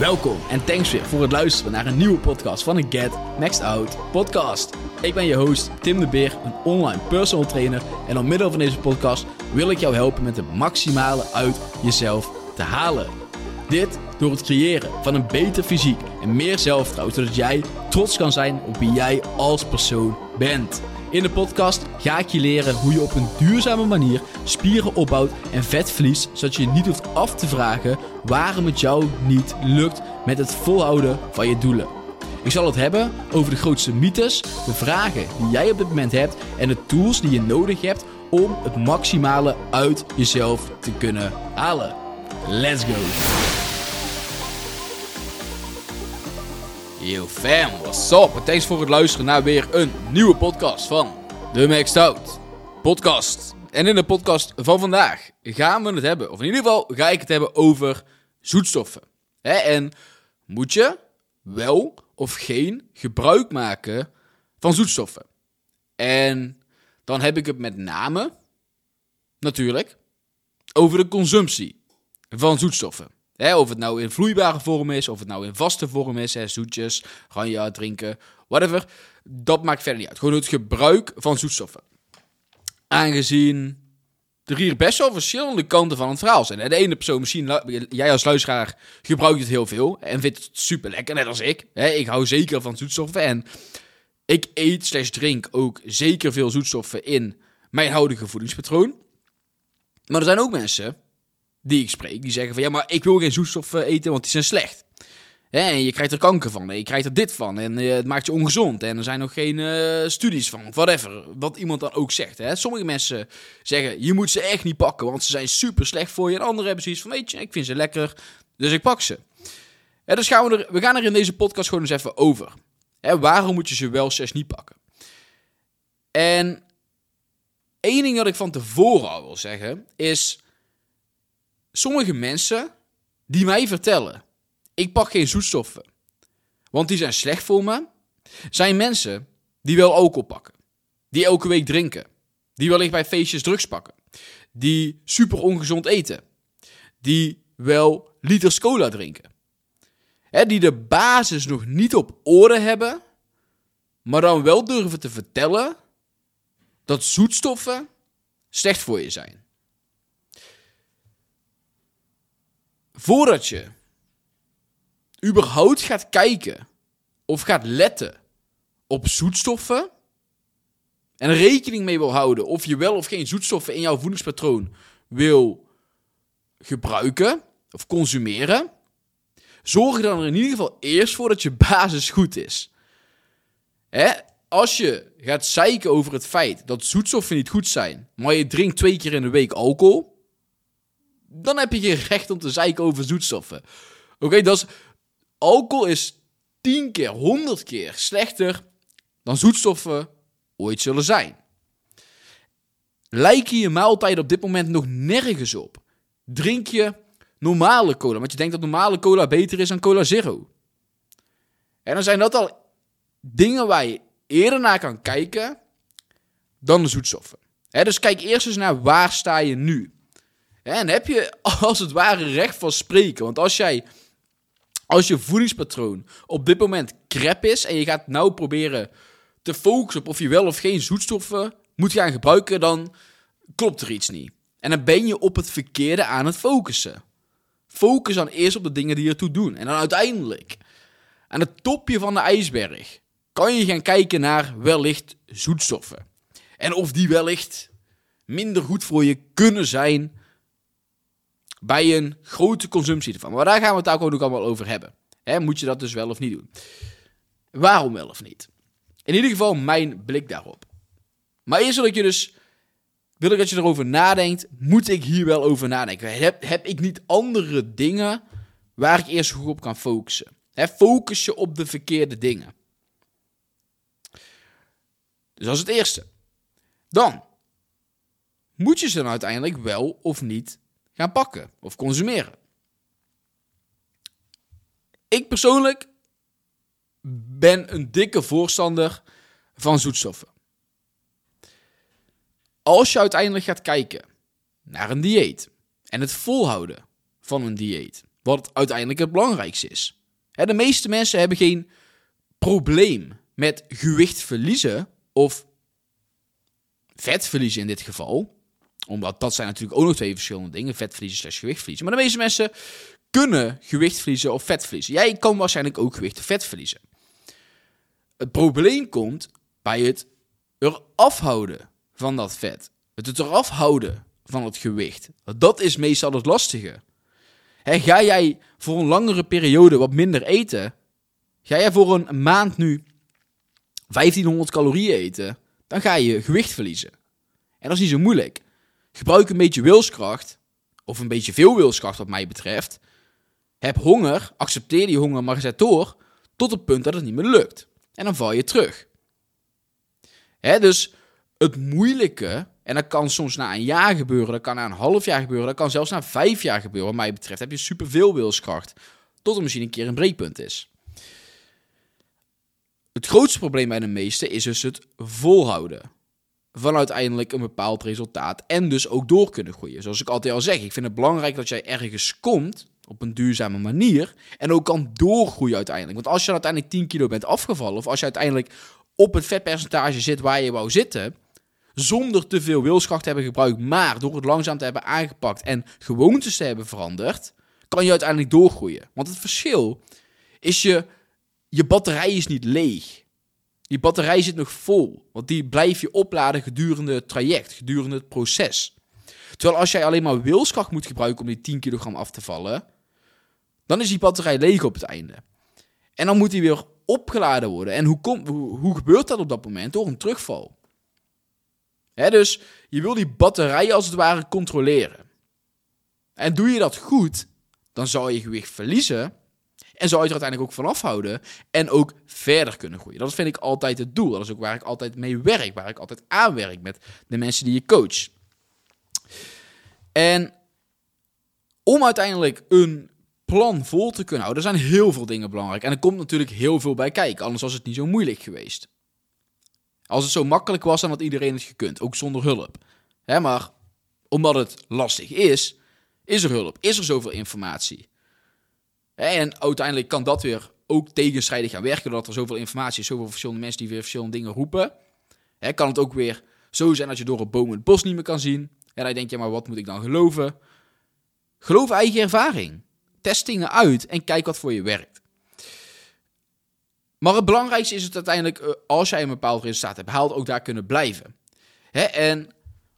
Welkom en thanks weer voor het luisteren naar een nieuwe podcast van de Get Maxed Out podcast. Ik ben je host Tim de Beer, een online personal trainer. En door middel van deze podcast wil ik jou helpen met het maximale uit jezelf te halen. Dit door het creëren van een beter fysiek en meer zelfvertrouwen, zodat jij trots kan zijn op wie jij als persoon bent. In de podcast ga ik je leren hoe je op een duurzame manier spieren opbouwt en vet verliest, zodat je je niet hoeft af te vragen waarom het jou niet lukt met het volhouden van je doelen. Ik zal het hebben over de grootste mythes, de vragen die jij op dit moment hebt en de tools die je nodig hebt om het maximale uit jezelf te kunnen halen. Let's go! Yo fam, what's up? En thanks voor het luisteren naar weer een nieuwe podcast van de Maxed Out podcast. En in de podcast van vandaag gaan we het hebben, of in ieder geval ga ik het hebben over zoetstoffen. En moet je wel of geen gebruik maken van zoetstoffen? En dan heb ik het met name, natuurlijk, over de consumptie van zoetstoffen. Hè, of het nou in vloeibare vorm is, of het nou in vaste vorm is, hè, zoetjes, ganja, drinken, whatever. Dat maakt verder niet uit. Gewoon het gebruik van zoetstoffen. Aangezien er hier best wel verschillende kanten van het verhaal zijn. De ene persoon, misschien jij als luisteraar, gebruikt het heel veel en vindt het super lekker, net als ik. Ik hou zeker van zoetstoffen en ik eet slash drink ook zeker veel zoetstoffen in mijn huidige voedingspatroon. Maar er zijn ook mensen die ik spreek, die zeggen van ja, maar ik wil geen zoetstoffen eten, want die zijn slecht. En je krijgt er kanker van, en je krijgt er dit van, en eh, het maakt je ongezond. En er zijn nog geen uh, studies van, whatever, wat iemand dan ook zegt. Hè. Sommige mensen zeggen, je moet ze echt niet pakken, want ze zijn super slecht voor je. En anderen hebben zoiets van, weet je, ik vind ze lekker, dus ik pak ze. Dus gaan we, er, we gaan er in deze podcast gewoon eens even over. Hè, waarom moet je ze wel zes niet pakken? En één ding dat ik van tevoren al wil zeggen, is sommige mensen die mij vertellen: ik pak geen zoetstoffen, want die zijn slecht voor me, zijn mensen die wel alcohol pakken, die elke week drinken, die wellicht bij feestjes drugs pakken, die super ongezond eten, die wel liters cola drinken, die de basis nog niet op orde hebben, maar dan wel durven te vertellen dat zoetstoffen slecht voor je zijn. Voordat je überhaupt gaat kijken of gaat letten op zoetstoffen en rekening mee wil houden of je wel of geen zoetstoffen in jouw voedingspatroon wil gebruiken of consumeren, zorg er dan in ieder geval eerst voor dat je basis goed is. Hè? Als je gaat zeiken over het feit dat zoetstoffen niet goed zijn, maar je drinkt twee keer in de week alcohol, dan heb je geen recht om te zeiken over zoetstoffen. Oké, dat is... Alcohol is 10 keer, 100 keer slechter dan zoetstoffen ooit zullen zijn. Lijken je maaltijden op dit moment nog nergens op? Drink je normale cola, want je denkt dat normale cola beter is dan cola zero. En dan zijn dat al dingen waar je eerder naar kan kijken dan de zoetstoffen. dus kijk eerst eens naar waar sta je nu. En heb je als het ware recht van spreken. Want als jij, als je voedingspatroon op dit moment crap is en je gaat nou proberen te focussen op of je wel of geen zoetstoffen moet gaan gebruiken, dan klopt er iets niet. En dan ben je op het verkeerde aan het focussen. Focus dan eerst op de dingen die ertoe doen. En dan uiteindelijk, aan het topje van de ijsberg, kan je gaan kijken naar wellicht zoetstoffen. En of die wellicht minder goed voor je kunnen zijn bij een grote consumptie ervan. Maar daar gaan we het ook ook allemaal over hebben. moet je dat dus wel of niet doen? Waarom wel of niet? In ieder geval mijn blik daarop. Maar eerst wil ik je dus wil ik dat je erover nadenkt. Moet ik hier wel over nadenken? Heb, heb ik niet andere dingen waar ik eerst goed op kan focussen? focus je op de verkeerde dingen. Dus dat is het eerste. Dan moet je ze dan uiteindelijk wel of niet gaan pakken of consumeren. Ik persoonlijk ben een dikke voorstander van zoetstoffen. Als je uiteindelijk gaat kijken naar een dieet en het volhouden van een dieet, wat uiteindelijk het belangrijkste is. de meeste mensen hebben geen probleem met gewicht verliezen of vet verliezen in dit geval. Omdat dat zijn natuurlijk ook nog twee verschillende dingen. Vet verliezen slash gewicht verliezen. Maar de meeste mensen kunnen gewicht verliezen of vet verliezen. Jij kan waarschijnlijk ook gewicht of vet verliezen. Het probleem komt bij het eraf houden van dat vet. Het eraf houden van het gewicht. Dat is meestal het lastige. ga jij voor een langere periode wat minder eten? Ga jij voor een maand nu 1500 calorieën eten? Dan ga je gewicht verliezen. En dat is niet zo moeilijk. Gebruik een beetje wilskracht, of een beetje veel wilskracht wat mij betreft. Heb honger, accepteer die honger, maar zet door tot het punt dat het niet meer lukt. En dan val je terug. Hè, dus het moeilijke, en dat kan soms na een jaar gebeuren, dat kan na een half jaar gebeuren, dat kan zelfs na vijf jaar gebeuren, wat mij betreft. Heb je superveel wilskracht, tot er misschien een keer een breekpunt is. Het grootste probleem bij de meesten is dus het volhouden van uiteindelijk een bepaald resultaat en dus ook door kunnen groeien. Zoals ik altijd al zeg, ik vind het belangrijk dat jij ergens komt op een duurzame manier en ook kan doorgroeien uiteindelijk. Want als je uiteindelijk 10 kilo bent afgevallen of als je uiteindelijk op het vetpercentage zit waar je wou zitten, zonder te veel wilskracht te hebben gebruikt, maar door het langzaam te hebben aangepakt en gewoontes te hebben veranderd, kan je uiteindelijk doorgroeien. Want het verschil is je, je batterij is niet leeg. Die batterij zit nog vol, want die blijf je opladen gedurende het traject, gedurende het proces. Terwijl als jij alleen maar wilskracht moet gebruiken om die 10 kilogram af te vallen, dan is die batterij leeg op het einde. En dan moet die weer opgeladen worden. En hoe, kom, hoe, hoe gebeurt dat op dat moment? Door een terugval. dus je wil die batterij als het ware controleren. En doe je dat goed, dan zal je gewicht verliezen. En zou je er uiteindelijk ook van afhouden. En ook verder kunnen groeien. Dat vind ik altijd het doel. Dat is ook waar ik altijd mee werk. Waar ik altijd aan werk met de mensen die je coach. En om uiteindelijk een plan vol te kunnen houden, zijn heel veel dingen belangrijk. En er komt natuurlijk heel veel bij kijken. Anders was het niet zo moeilijk geweest. Als het zo makkelijk was, dan had iedereen het gekund. Ook zonder hulp. Hè, maar omdat het lastig is, is er hulp. Is er zoveel informatie. En uiteindelijk kan dat weer ook tegenstrijdig gaan werken. Doordat er zoveel informatie is, zoveel verschillende mensen die weer verschillende dingen roepen. Hè, kan het ook weer zo zijn dat je door een boom het bos niet meer kan zien. En dan denk je, maar wat moet ik dan geloven? Geloof eigen ervaring. Test dingen uit en kijk wat voor je werkt. Maar het belangrijkste is het uiteindelijk, eh, als jij een bepaald resultaat hebt behaald, ook daar kunnen blijven. En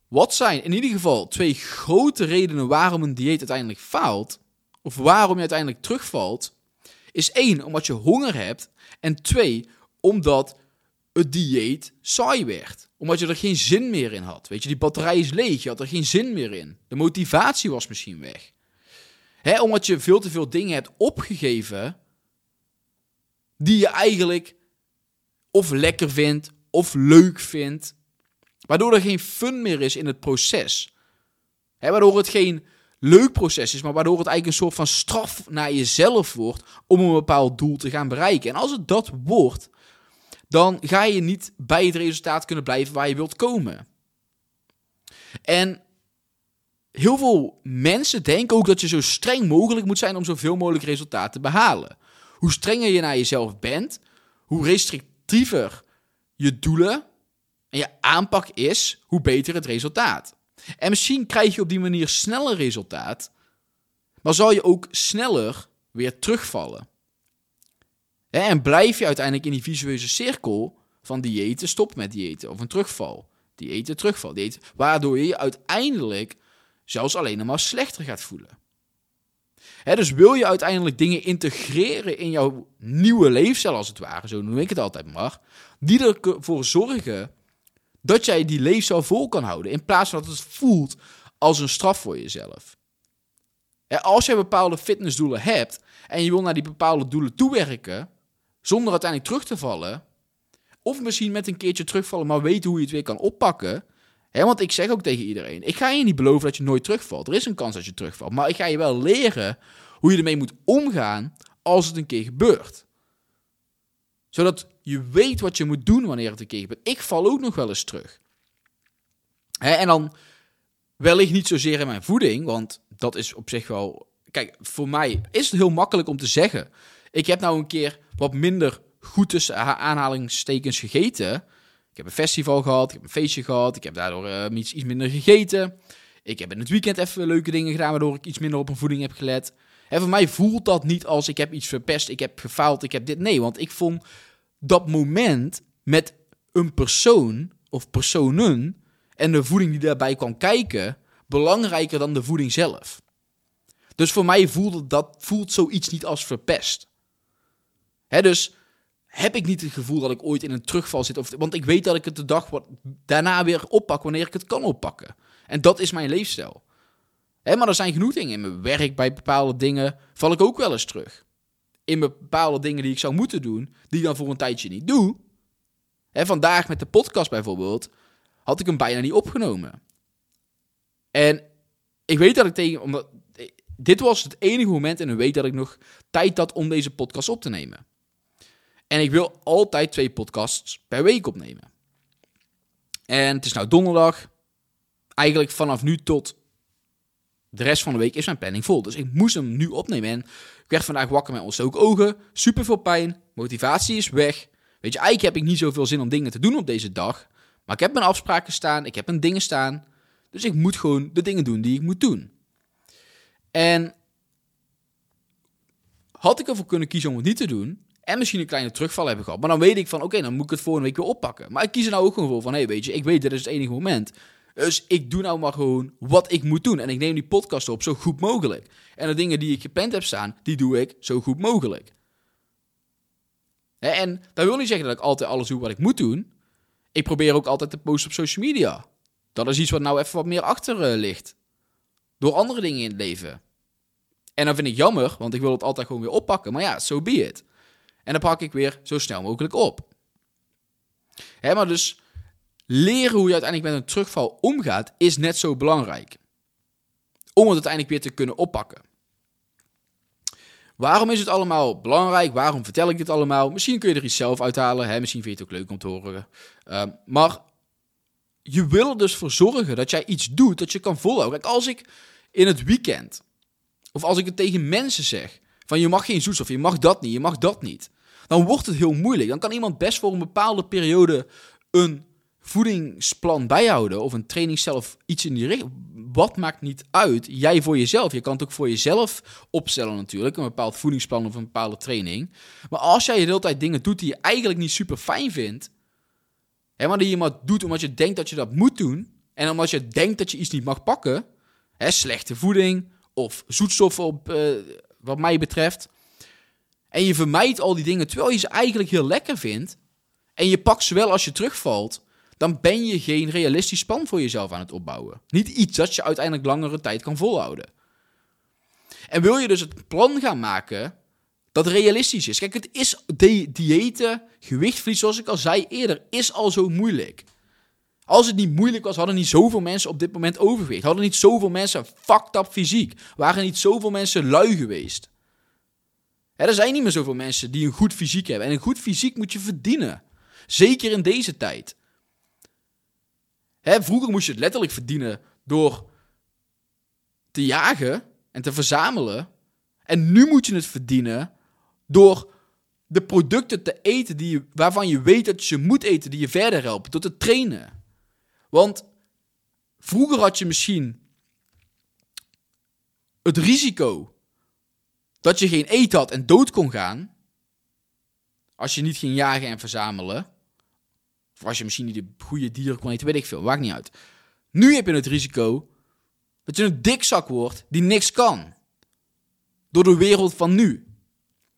wat zijn in ieder geval twee grote redenen waarom een dieet uiteindelijk faalt, of waarom je uiteindelijk terugvalt, is één, omdat je honger hebt, en twee, omdat het dieet saai werd. Omdat je er geen zin meer in had. Weet je, die batterij is leeg, je had er geen zin meer in. De motivatie was misschien weg. Hè, omdat je veel te veel dingen hebt opgegeven die je eigenlijk of lekker vindt of leuk vindt. Waardoor er geen fun meer is in het proces. Hè, waardoor het geen leuk proces is, maar waardoor het eigenlijk een soort van straf naar jezelf wordt om een bepaald doel te gaan bereiken. En als het dat wordt, dan ga je niet bij het resultaat kunnen blijven waar je wilt komen. En heel veel mensen denken ook dat je zo streng mogelijk moet zijn om zoveel mogelijk resultaat te behalen. Hoe strenger je naar jezelf bent, hoe restrictiever je doelen en je aanpak is, hoe beter het resultaat. En misschien krijg je op die manier sneller resultaat, maar zal je ook sneller weer terugvallen. En blijf je uiteindelijk in die visueuze cirkel van diëten, stop met diëten of een terugval. Diëten, terugval, waardoor je je uiteindelijk zelfs alleen maar slechter gaat voelen. dus wil je uiteindelijk dingen integreren in jouw nieuwe leefstijl, als het ware, zo noem ik het altijd maar, die ervoor zorgen dat jij die leefstijl vol kan houden, in plaats van dat het voelt als een straf voor jezelf. als je bepaalde fitnessdoelen hebt en je wil naar die bepaalde doelen toewerken, zonder uiteindelijk terug te vallen, of misschien met een keertje terugvallen, maar weten hoe je het weer kan oppakken, want ik zeg ook tegen iedereen: ik ga je niet beloven dat je nooit terugvalt. Er is een kans dat je terugvalt. Maar ik ga je wel leren hoe je ermee moet omgaan als het een keer gebeurt. Zodat je weet wat je moet doen wanneer het een keer gebeurt. Ik val ook nog wel eens terug. en dan wellicht niet zozeer in mijn voeding, want dat is op zich wel kijk, voor mij is het heel makkelijk om te zeggen. Ik heb nou een keer wat minder goed tussen aanhalingstekens gegeten. Ik heb een festival gehad, ik heb een feestje gehad, ik heb daardoor uh, iets, iets minder gegeten. Ik heb in het weekend even leuke dingen gedaan, waardoor ik iets minder op mijn voeding heb gelet. En voor mij voelt dat niet als ik heb iets verpest, ik heb gefaald, ik heb dit. Nee, want ik vond dat moment met een persoon of personen en de voeding die daarbij kwam kijken belangrijker dan de voeding zelf. Dus voor mij voelde dat, voelt zoiets niet als verpest. Hè, dus heb ik niet het gevoel dat ik ooit in een terugval zit. Of, want ik weet dat ik het de dag wat, daarna weer oppak wanneer ik het kan oppakken. En dat is mijn leefstijl. Hè, maar er zijn genoeg dingen in mijn werk, bij bepaalde dingen val ik ook wel eens terug. In bepaalde dingen die ik zou moeten doen, die ik dan voor een tijdje niet doe. Hè, vandaag met de podcast bijvoorbeeld, had ik hem bijna niet opgenomen. En ik weet dat ik tegen, omdat dit was het enige moment in een week dat ik nog tijd had om deze podcast op te nemen. En ik wil altijd twee podcasts per week opnemen. En het is nou donderdag. Eigenlijk vanaf nu tot de rest van de week is mijn planning vol. Dus ik moest hem nu opnemen. En werd vandaag wakker met ontstoken ogen. Super veel pijn. Motivatie is weg. Weet je, eigenlijk heb ik niet zoveel zin om dingen te doen op deze dag. Maar ik heb mijn afspraken staan. Ik heb mijn dingen staan. Dus ik moet gewoon de dingen doen die ik moet doen. En had ik ervoor kunnen kiezen om het niet te doen. En misschien een kleine terugval hebben gehad. Maar dan weet ik van, oké, dan moet ik het volgende week weer oppakken. Maar ik kies er nou ook gewoon voor van, hé, hey, weet je, ik weet, dit is het enige moment. Dus ik doe nou maar gewoon wat ik moet doen. En ik neem die podcast op zo goed mogelijk. En de dingen die ik gepland heb staan, die doe ik zo goed mogelijk. En dat wil niet zeggen dat ik altijd alles doe wat ik moet doen. Ik probeer ook altijd te posten op social media. Dat is iets wat nou even wat meer achter uh, ligt. Door andere dingen in het leven. En dan vind ik jammer, want ik wil het altijd gewoon weer oppakken. Maar ja, so be it. En dan pak ik weer zo snel mogelijk op. Hè, maar dus leren hoe je uiteindelijk met een terugval omgaat, is net zo belangrijk. Om het uiteindelijk weer te kunnen oppakken. Waarom is het allemaal belangrijk? Waarom vertel ik dit allemaal? Misschien kun je er iets zelf uithalen. Hè? Misschien vind je het ook leuk om te horen. Uh, maar je wil er dus voor zorgen dat jij iets doet dat je kan volhouden. Kijk, als ik in het weekend, of als ik het tegen mensen zeg, van je mag geen zoetstof, je mag dat niet, je mag dat niet, dan wordt het heel moeilijk. Dan kan iemand best voor een bepaalde periode een voedingsplan bijhouden of een training zelf iets in die richting. Wat maakt niet uit? Jij voor jezelf. Je kan het ook voor jezelf opstellen natuurlijk, een bepaald voedingsplan of een bepaalde training. Maar als jij de hele tijd dingen doet die je eigenlijk niet super fijn vindt, hè, maar die je maar doet omdat je denkt dat je dat moet doen, en omdat je denkt dat je iets niet mag pakken, hè, slechte voeding of zoetstoffen op, uh, wat mij betreft, en je vermijdt al die dingen terwijl je ze eigenlijk heel lekker vindt, en je pakt ze wel als je terugvalt, dan ben je geen realistisch plan voor jezelf aan het opbouwen. Niet iets dat je uiteindelijk langere tijd kan volhouden. En wil je dus het plan gaan maken dat realistisch is. Kijk, het is de diëten, gewichtverlies, zoals ik al zei eerder, is al zo moeilijk. Als het niet moeilijk was, hadden niet zoveel mensen op dit moment overgewicht. Hadden niet zoveel mensen fucked up fysiek. Waren niet zoveel mensen lui geweest. er zijn niet meer zoveel mensen die een goed fysiek hebben. En een goed fysiek moet je verdienen. Zeker in deze tijd. Hè, vroeger moest je het letterlijk verdienen door te jagen en te verzamelen. En nu moet je het verdienen door de producten te eten die waarvan je weet dat je moet eten, die je verder helpen, door te trainen. Want vroeger had je misschien het risico dat je geen eten had en dood kon gaan. Als je niet ging jagen en verzamelen. Als je misschien niet de goede dieren kon eten, weet ik veel. Maakt niet uit. Nu heb je het risico dat je een dikzak wordt die niks kan. Door de wereld van nu.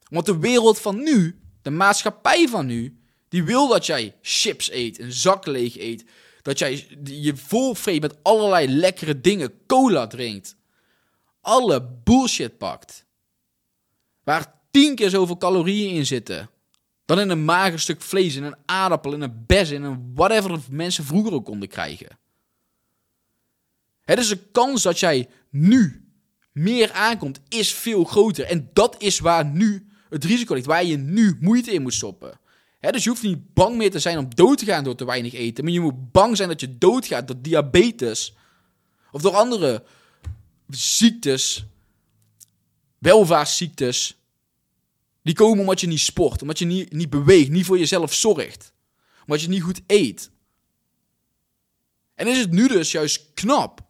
Want de wereld van nu, de maatschappij van nu, die wil dat jij chips eet, een zak leeg eet. Dat jij je volvreet met allerlei lekkere dingen, cola drinkt. Alle bullshit pakt. Waar tien keer zoveel calorieën in zitten. Dan in een mager stuk vlees, in een aardappel, in een bes, in een whatever mensen vroeger ook konden krijgen. Is een kans dat jij nu meer aankomt, is veel groter. En dat is waar nu het risico ligt, waar je nu moeite in moet stoppen. dus je hoeft niet bang meer te zijn om dood te gaan door te weinig eten. Maar je moet bang zijn dat je doodgaat door diabetes. Of door andere ziektes welvaartsziektes, die komen omdat je niet sport, omdat je niet, niet beweegt, niet voor jezelf zorgt, omdat je niet goed eet. En is het nu dus juist knap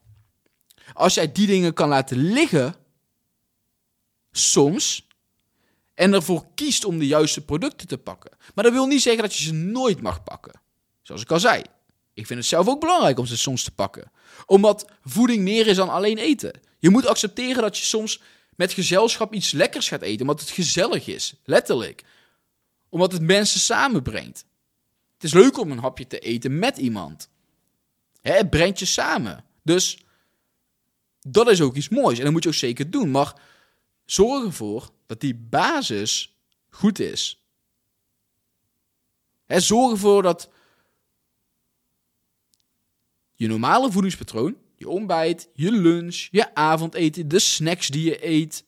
als jij die dingen kan laten liggen, soms, en ervoor kiest om de juiste producten te pakken. Maar dat wil niet zeggen dat je ze nooit mag pakken. Zoals ik al zei. Ik vind het zelf ook belangrijk om ze soms te pakken. Omdat voeding meer is dan alleen eten. Je moet accepteren dat je soms met gezelschap iets lekkers gaat eten. Omdat het gezellig is. Letterlijk. Omdat het mensen samenbrengt. Het is leuk om een hapje te eten met iemand. het brengt je samen. Dus dat is ook iets moois. En dat moet je ook zeker doen. Maar zorg ervoor dat die basis goed is. Zorg ervoor dat je normale voedingspatroon, je ontbijt, je lunch, je avondeten, de snacks die je eet,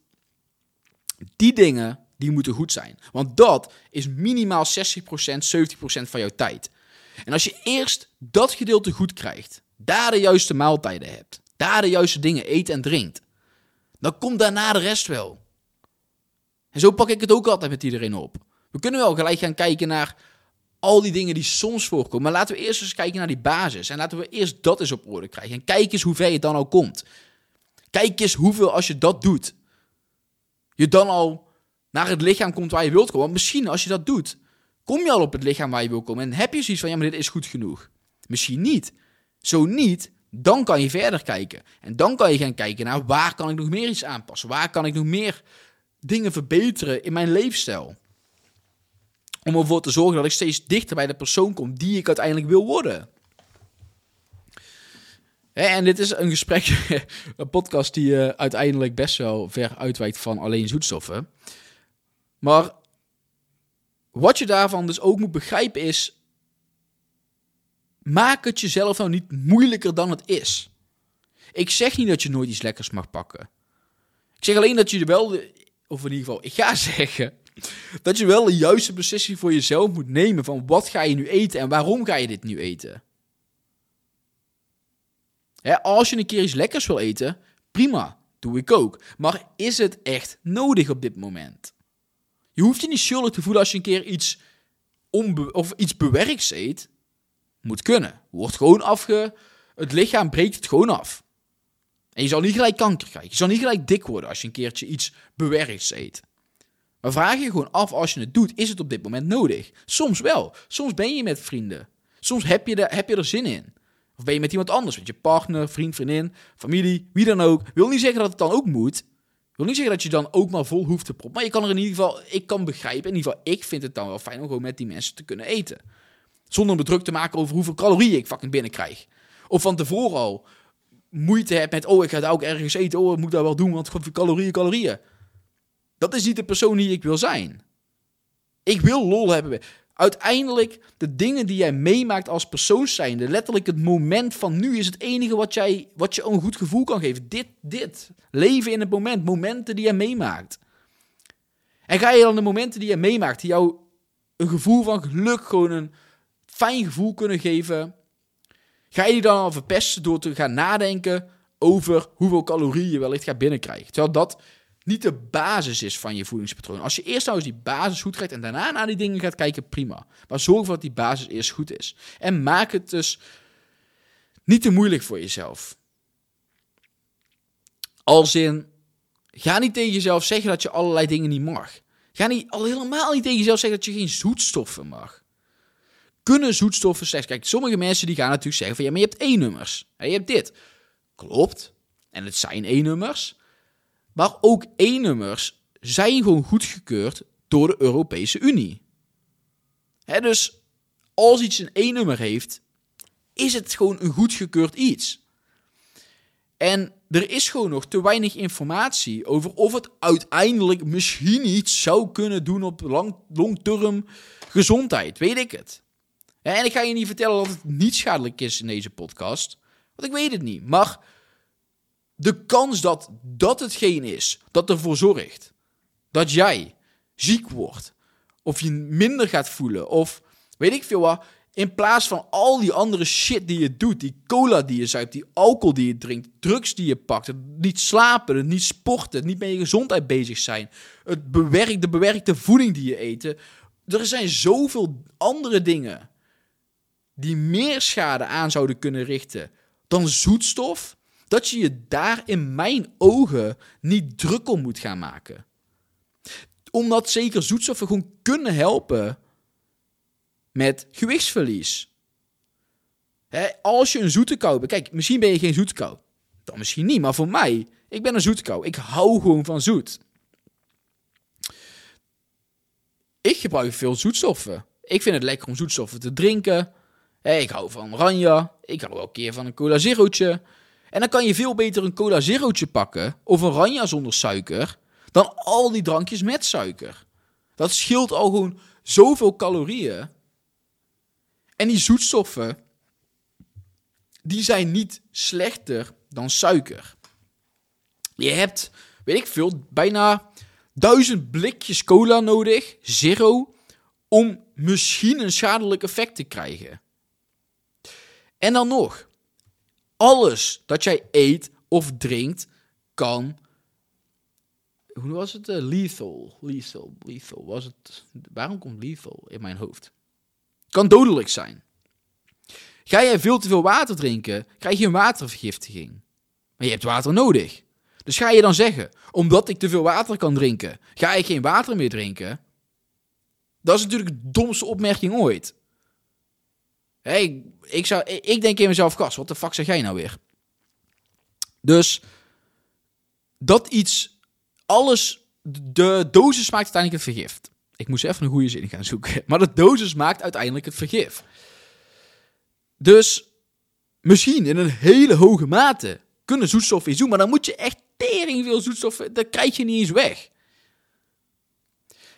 die dingen, die moeten goed zijn. Want dat is minimaal 60%, 70% van jouw tijd. En als je eerst dat gedeelte goed krijgt, daar de juiste maaltijden hebt, daar de juiste dingen eet en drinkt, dan komt daarna de rest wel. En zo pak ik het ook altijd met iedereen op. We kunnen wel gelijk gaan kijken naar al die dingen die soms voorkomen. Maar laten we eerst eens kijken naar die basis. En laten we eerst dat eens op orde krijgen. En kijk eens hoe ver je dan al komt. Kijk eens hoeveel als je dat doet. Je dan al naar het lichaam komt waar je wilt komen. Want misschien als je dat doet, kom je al op het lichaam waar je wilt komen. En heb je zoiets van, ja maar dit is goed genoeg. Misschien niet. Zo niet, dan kan je verder kijken. En dan kan je gaan kijken naar waar kan ik nog meer iets aanpassen? Waar kan ik nog meer dingen verbeteren in mijn leefstijl? Om ervoor te zorgen dat ik steeds dichter bij de persoon kom die ik uiteindelijk wil worden. En dit is een gesprek, een podcast die uh, uiteindelijk best wel ver uitwijkt van alleen zoetstoffen. Maar wat je daarvan dus ook moet begrijpen is, maak het jezelf nou niet moeilijker dan het is. Ik zeg niet dat je nooit iets lekkers mag pakken. Ik zeg alleen dat je er wel, of in ieder geval, ik ga zeggen dat je wel de juiste beslissing voor jezelf moet nemen van wat ga je nu eten en waarom ga je dit nu eten. als je een keer iets lekkers wil eten, prima, doe ik ook. Maar is het echt nodig op dit moment? Je hoeft je niet schuldig te voelen als je een keer iets, of iets bewerks eet. Moet kunnen. Wordt gewoon afge... Het lichaam breekt het gewoon af. En je zal niet gelijk kanker krijgen. Je zal niet gelijk dik worden als je een keertje iets bewerks eet. Maar vraag je gewoon af als je het doet, is het op dit moment nodig? Soms wel. Soms ben je met vrienden. Soms heb je, er, heb je er zin in. Of ben je met iemand anders, met je partner, vriend, vriendin, familie, wie dan ook. Wil niet zeggen dat het dan ook moet. Wil niet zeggen dat je dan ook maar vol hoeft te proppen. Maar je kan er in ieder geval, ik kan begrijpen, in ieder geval, ik vind het dan wel fijn om gewoon met die mensen te kunnen eten. Zonder me druk te maken over hoeveel calorieën ik fucking binnenkrijg. Of van tevoren al moeite heb met, oh, ik ga daar ook ergens eten, oh, ik moet dat wel doen, want calorieën, calorieën. Dat is niet de persoon die ik wil zijn. Ik wil lol hebben. Uiteindelijk, de dingen die jij meemaakt als persoon zijnde, letterlijk het moment van nu is het enige wat, jij, wat je een goed gevoel kan geven. Dit, dit. Leven in het moment. Momenten die jij meemaakt. En ga je dan de momenten die jij meemaakt, die jou een gevoel van geluk, gewoon een fijn gevoel kunnen geven, ga je die dan verpesten door te gaan nadenken over hoeveel calorieën je wellicht gaat binnenkrijgen. Terwijl dat niet de basis is van je voedingspatroon. Als je eerst nou eens die basis goed krijgt en daarna naar die dingen gaat kijken, prima. Maar zorg ervoor dat die basis eerst goed is. En maak het dus niet te moeilijk voor jezelf. Als in, ga niet tegen jezelf zeggen dat je allerlei dingen niet mag. Ga niet, al helemaal niet tegen jezelf zeggen dat je geen zoetstoffen mag. Kunnen zoetstoffen slechts... Kijk, sommige mensen die gaan natuurlijk zeggen van... Ja, maar je hebt één nummers Je hebt dit. Klopt. En het zijn één nummers maar ook E-nummers zijn gewoon goedgekeurd door de Europese Unie. dus als iets een E-nummer heeft, is het gewoon een goedgekeurd iets. En er is gewoon nog te weinig informatie over of het uiteindelijk misschien iets zou kunnen doen op lang, long-term gezondheid. Weet ik het. En ik ga je niet vertellen dat het niet schadelijk is in deze podcast, want ik weet het niet. Maar de kans dat dat hetgeen is dat ervoor zorgt dat jij ziek wordt, of je minder gaat voelen, of weet ik veel wat, In plaats van al die andere shit die je doet, die cola die je zuipt, die alcohol die je drinkt, drugs die je pakt, het niet slapen, het niet sporten, het niet met je gezondheid bezig zijn, het bewerk, de bewerkte voeding die je eet. Er zijn zoveel andere dingen die meer schade aan zouden kunnen richten dan zoetstof, dat je je daar in mijn ogen niet druk om moet gaan maken. Omdat zeker zoetstoffen gewoon kunnen helpen met gewichtsverlies. als je een zoete kou kijk, misschien ben je geen zoete. Dan misschien niet, maar voor mij, ik ben een zoete. Ik hou gewoon van zoet. Ik gebruik veel zoetstoffen. Ik vind het lekker om zoetstoffen te drinken. ik hou van oranje. Ik hou wel een keer van een cola zerootje. En dan kan je veel beter een cola zerootje pakken of een oranje zonder suiker dan al die drankjes met suiker. Dat scheelt al gewoon zoveel calorieën. En die zoetstoffen, die zijn niet slechter dan suiker. Je hebt, weet ik veel, bijna duizend blikjes cola nodig, zero, om misschien een schadelijk effect te krijgen. En dan nog, alles dat jij eet of drinkt kan. Hoe was het? Uh, lethal. Lethal. Lethal. Was het. Waarom komt lethal in mijn hoofd? Kan dodelijk zijn. Ga jij veel te veel water drinken, krijg je een watervergiftiging. Maar je hebt water nodig. Dus ga je dan zeggen, omdat ik te veel water kan drinken, ga ik geen water meer drinken? Dat is natuurlijk de domste opmerking ooit. Hey, ik, zou, ik denk in mezelf, gast, wat de fuck zeg jij nou weer? Dus dat iets, alles, de dosis maakt uiteindelijk het vergift. Ik moest even een goede zin gaan zoeken. Maar de dosis maakt uiteindelijk het vergif. Dus misschien in een hele hoge mate kunnen zoetstoffen iets. Maar dan moet je echt tering veel zoetstoffen, dat krijg je niet eens weg.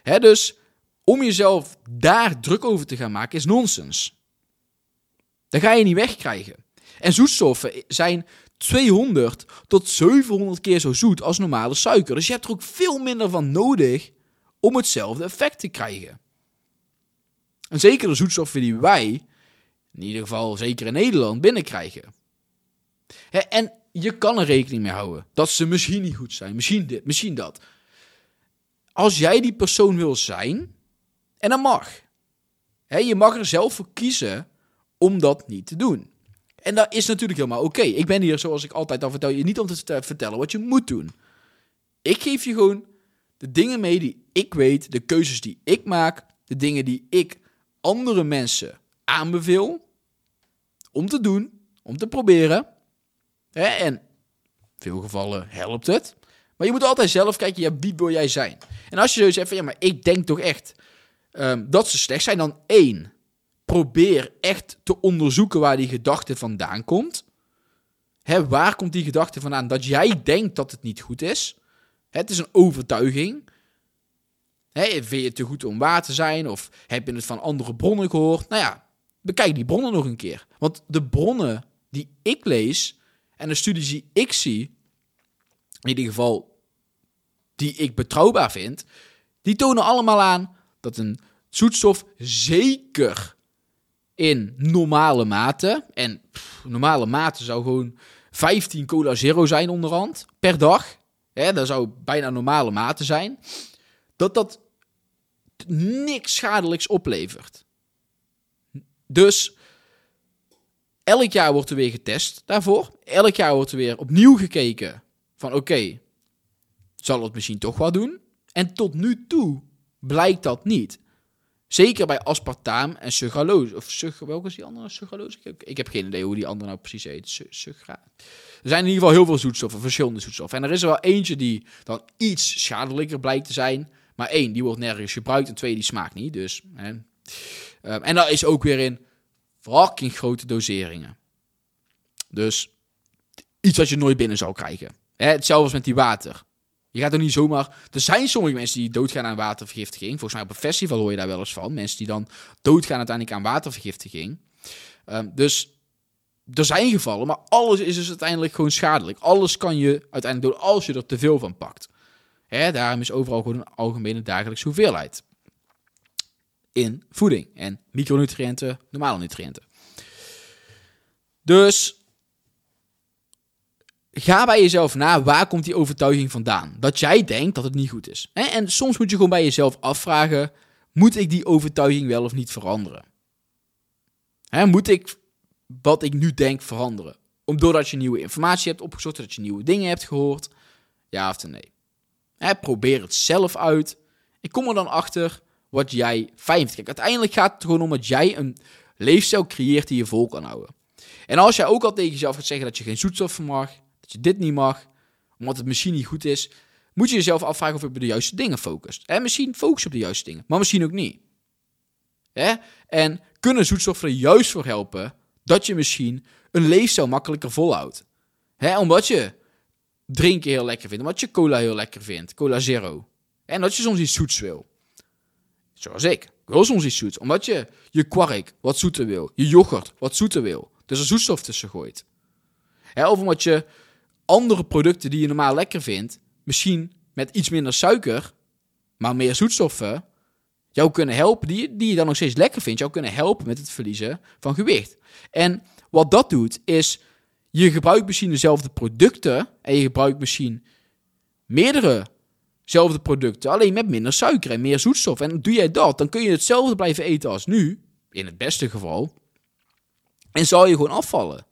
Hè, dus om jezelf daar druk over te gaan maken is nonsens. Dat ga je niet wegkrijgen. En zoetstoffen zijn 200 tot 700 keer zo zoet als normale suiker. Dus je hebt er ook veel minder van nodig om hetzelfde effect te krijgen. En zeker de zoetstoffen die wij, in ieder geval zeker in Nederland, binnenkrijgen. en je kan er rekening mee houden dat ze misschien niet goed zijn, misschien dit, misschien dat. Als jij die persoon wil zijn, en dat mag. je mag er zelf voor kiezen om dat niet te doen. En dat is natuurlijk helemaal oké. Ik ben hier, zoals ik altijd al vertel, je niet om te vertellen wat je moet doen. Ik geef je gewoon de dingen mee die ik weet, de keuzes die ik maak, de dingen die ik andere mensen aanbeveel om te doen, om te proberen. En in veel gevallen helpt het. Maar je moet altijd zelf kijken, ja, wie wil jij zijn? En als je zo zegt van, ja, maar ik denk toch echt um, dat ze slecht zijn, dan één, probeer echt te onderzoeken waar die gedachte vandaan komt. Hè, waar komt die gedachte vandaan dat jij denkt dat het niet goed is? Het is een overtuiging. Hè, vind je het te goed om waar te zijn? Of heb je het van andere bronnen gehoord? Nou ja, bekijk die bronnen nog een keer. Want de bronnen die ik lees en de studies die ik zie, in ieder geval die ik betrouwbaar vind, die tonen allemaal aan dat een zoetstof zeker in normale mate, en normale mate zou gewoon 15 cola zero zijn onderhand per dag, hè, dat zou bijna normale mate zijn, dat dat niks schadelijks oplevert. Dus elk jaar wordt er weer getest daarvoor. Elk jaar wordt er weer opnieuw gekeken van oké, zal het misschien toch wel doen? En tot nu toe blijkt dat niet. Zeker bij aspartaam en sucralose. Of sug, welke is die andere? Sucralose? Ik, heb geen idee hoe die andere nou precies heet. Sugra. Er zijn in ieder geval heel veel zoetstoffen, verschillende zoetstoffen. En er is er wel eentje die dan iets schadelijker blijkt te zijn. Maar één, die wordt nergens gebruikt. En twee, die smaakt niet. Dus, hè. Um, en dat is ook weer in fucking grote doseringen. Dus iets wat je nooit binnen zou krijgen. Hè, hetzelfde als met die water. Je gaat er niet zomaar. Er zijn sommige mensen die doodgaan aan watervergiftiging. Volgens mij op een festival hoor je daar wel eens van. Mensen die dan doodgaan uiteindelijk aan watervergiftiging. Um, dus er zijn gevallen, maar alles is dus uiteindelijk gewoon schadelijk. Alles kan je uiteindelijk doen als je er te veel van pakt. Hè, daarom is overal gewoon een algemene dagelijkse hoeveelheid. in voeding. En micronutriënten, normale nutriënten. Dus ga bij jezelf na, waar komt die overtuiging vandaan? Dat jij denkt dat het niet goed is. En soms moet je gewoon bij jezelf afvragen, moet ik die overtuiging wel of niet veranderen? Moet ik wat ik nu denk veranderen? Doordat je nieuwe informatie hebt opgezocht, dat je nieuwe dingen hebt gehoord. Ja of nee? probeer het zelf uit. Ik kom er dan achter wat jij fijn vindt. Kijk, uiteindelijk gaat het gewoon om dat jij een leefstijl creëert die je vol kan houden. En als jij ook al tegen jezelf gaat zeggen dat je geen zoetstoffen mag, dat je dit niet mag, omdat het misschien niet goed is, moet je jezelf afvragen of je op de juiste dingen focust. En misschien focus op de juiste dingen, maar misschien ook niet. En kunnen zoetstoffen er juist voor helpen dat je misschien een leefstijl makkelijker volhoudt. Omdat je drinken heel lekker vindt, omdat je cola heel lekker vindt, cola zero. En dat je soms iets zoets wil. Zoals ik. Ik wil soms iets zoets. Omdat je je kwark wat zoeter wil. Je yoghurt wat zoeter wil. Dus er zoetstof tussen gooit. of omdat je andere producten die je normaal lekker vindt, misschien met iets minder suiker, maar meer zoetstoffen, jou kunnen helpen, die, die je dan nog steeds lekker vindt, jou kunnen helpen met het verliezen van gewicht. En wat dat doet, is je gebruikt misschien dezelfde producten en je gebruikt misschien meerdere zelfde producten, alleen met minder suiker en meer zoetstof. En doe jij dat, dan kun je hetzelfde blijven eten als nu, in het beste geval, en zal je gewoon afvallen.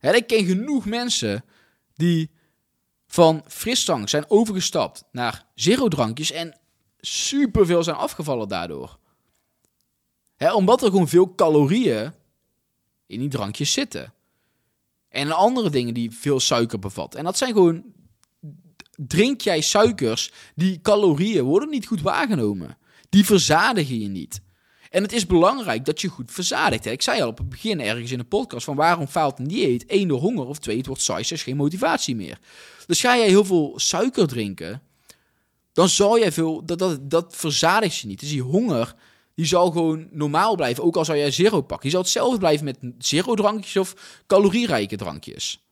Ik ken genoeg mensen die van frisdrank zijn overgestapt naar zero drankjes en superveel zijn afgevallen daardoor. Omdat er gewoon veel calorieën in die drankjes zitten. En andere dingen die veel suiker bevatten. En dat zijn gewoon. Drink jij suikers, die calorieën worden niet goed waargenomen. Die verzadigen je niet. En het is belangrijk dat je goed verzadigt. Ik zei al op het begin ergens in de podcast van waarom faalt een dieet? Eén door honger of twee, het wordt saai, is geen motivatie meer. Dus ga jij heel veel suiker drinken, dan zal jij veel, dat, dat, dat verzadigt je niet. Dus die honger, die zal gewoon normaal blijven, ook al zou jij zero pakken. Die zal hetzelfde blijven met zero drankjes of calorierijke drankjes.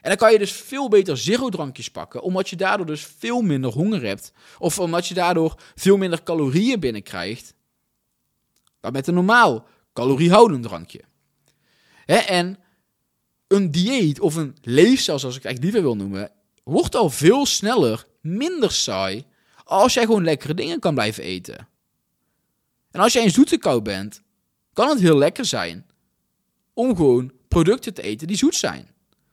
En dan kan je dus veel beter zero drankjes pakken, omdat je daardoor dus veel minder honger hebt. Of omdat je daardoor veel minder calorieën binnenkrijgt. Dan met een normaal caloriehoudend drankje. Hè? En een dieet of een leefstijl, zoals ik eigenlijk liever wil noemen, wordt al veel sneller minder saai als jij gewoon lekkere dingen kan blijven eten. En als jij een zoete kou bent, kan het heel lekker zijn om gewoon producten te eten die zoet zijn.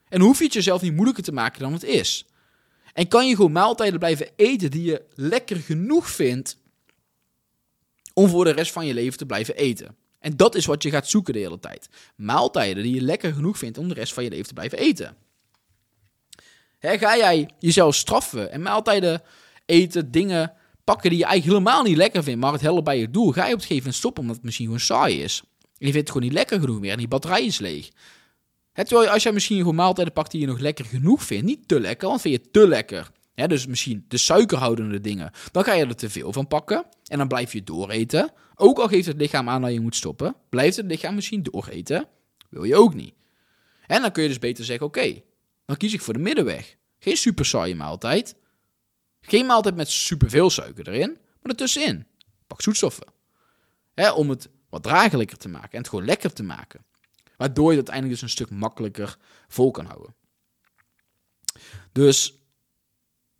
En hoef je het jezelf niet moeilijker te maken dan het is. En kan je gewoon maaltijden blijven eten die je lekker genoeg vindt om voor de rest van je leven te blijven eten. En dat is wat je gaat zoeken de hele tijd. Maaltijden die je lekker genoeg vindt om de rest van je leven te blijven eten. ga jij jezelf straffen en maaltijden eten, dingen pakken die je eigenlijk helemaal niet lekker vindt, maar het helpt bij je doel, ga je op het gegeven moment stoppen omdat het misschien gewoon saai is. En je vindt het gewoon niet lekker genoeg meer en die batterij is leeg. He, terwijl als jij misschien gewoon maaltijden pakt die je nog lekker genoeg vindt, niet te lekker, want vind je te lekker. Dus misschien de suikerhoudende dingen, dan ga je er te veel van pakken en dan blijf je dooreten. Ook al geeft het lichaam aan dat je moet stoppen, blijft het lichaam misschien dooreten. Wil je ook niet. En dan kun je dus beter zeggen, oké, dan kies ik voor de middenweg. Geen super saaie maaltijd, geen maaltijd met superveel suiker erin, maar ertussenin. Pak zoetstoffen. om het wat draaglijker te maken en het gewoon lekker te maken. Waardoor je het uiteindelijk dus een stuk makkelijker vol kan houden. Dus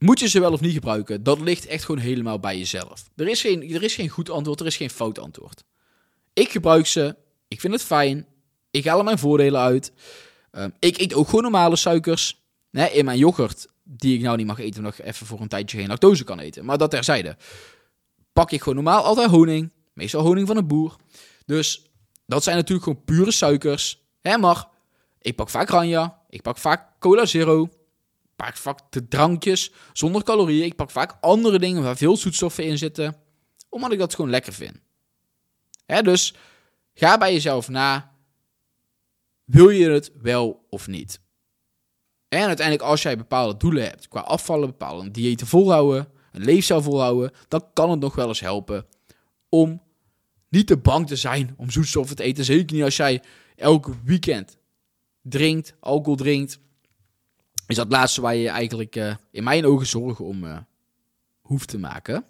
moet je ze wel of niet gebruiken? Dat ligt echt gewoon helemaal bij jezelf. Er is geen, er is geen goed antwoord, er is geen fout antwoord. Ik gebruik ze, ik vind het fijn, ik haal er mijn voordelen uit. Ehm, ik eet ook gewoon normale suikers. In mijn yoghurt die ik nou niet mag eten, nog even voor een tijdje geen lactose kan eten. Maar dat terzijde. Pak ik gewoon normaal altijd honing. Meestal honing van een boer. Dus dat zijn natuurlijk gewoon pure suikers. Hè, maar ik pak vaak Ranja. Ik pak vaak Cola Zero. Pak vaak de drankjes zonder calorieën. Ik pak vaak andere dingen waar veel zoetstoffen in zitten. Omdat ik dat gewoon lekker vind. Hè, dus ga bij jezelf na. Wil je het wel of niet? En uiteindelijk, als jij bepaalde doelen hebt, qua afvallen, bepaalde diëten volhouden, een leefstijl volhouden, dan kan het nog wel eens helpen om niet te bang te zijn om zoetstoffen te eten. Zeker niet als jij elk weekend drinkt, alcohol drinkt. Is dat het laatste waar je eigenlijk uh, in mijn ogen zorgen om uh, hoeft te maken.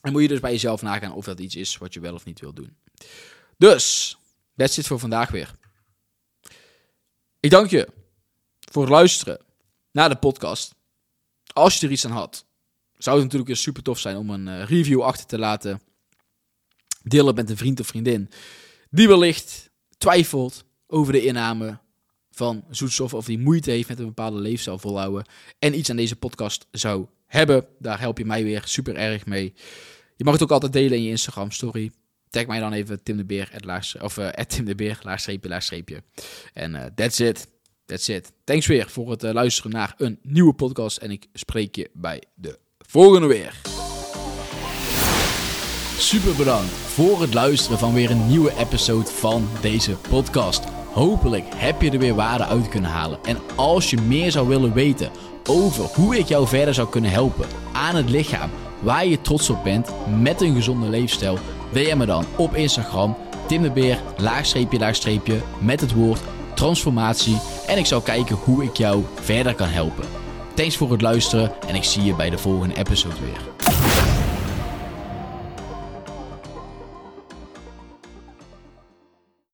En moet je dus bij jezelf nagaan of dat iets is wat je wel of niet wil doen. Dus, that's it voor vandaag weer. Ik dank je voor het luisteren naar de podcast. Als je er iets aan had, zou het natuurlijk super tof zijn om een eh, review achter te laten. Delen met een vriend of vriendin die wellicht twijfelt over de inname van zoetstof of die moeite heeft met een bepaalde leefstijl volhouden en iets aan deze podcast zou hebben. Daar help je mij weer super erg mee. Je mag het ook altijd delen in je Instagram story. Tag mij dan even Tim de Beer, of uh, Tim de Beer. En uh, that's it. That's it. Thanks weer voor het uh, luisteren naar een nieuwe podcast. En ik spreek je bij de volgende weer. Super bedankt voor het luisteren van weer een nieuwe episode van deze podcast. Hopelijk heb je er weer waarde uit kunnen halen. En als je meer zou willen weten over hoe ik jou verder zou kunnen helpen aan het lichaam waar je trots op bent met een gezonde leefstijl, DM me dan op Instagram Tim de Beer, laagstreepje, laagstreepje, met het woord transformatie. En ik zal kijken hoe ik jou verder kan helpen. Thanks voor het luisteren en ik zie je bij de volgende episode weer.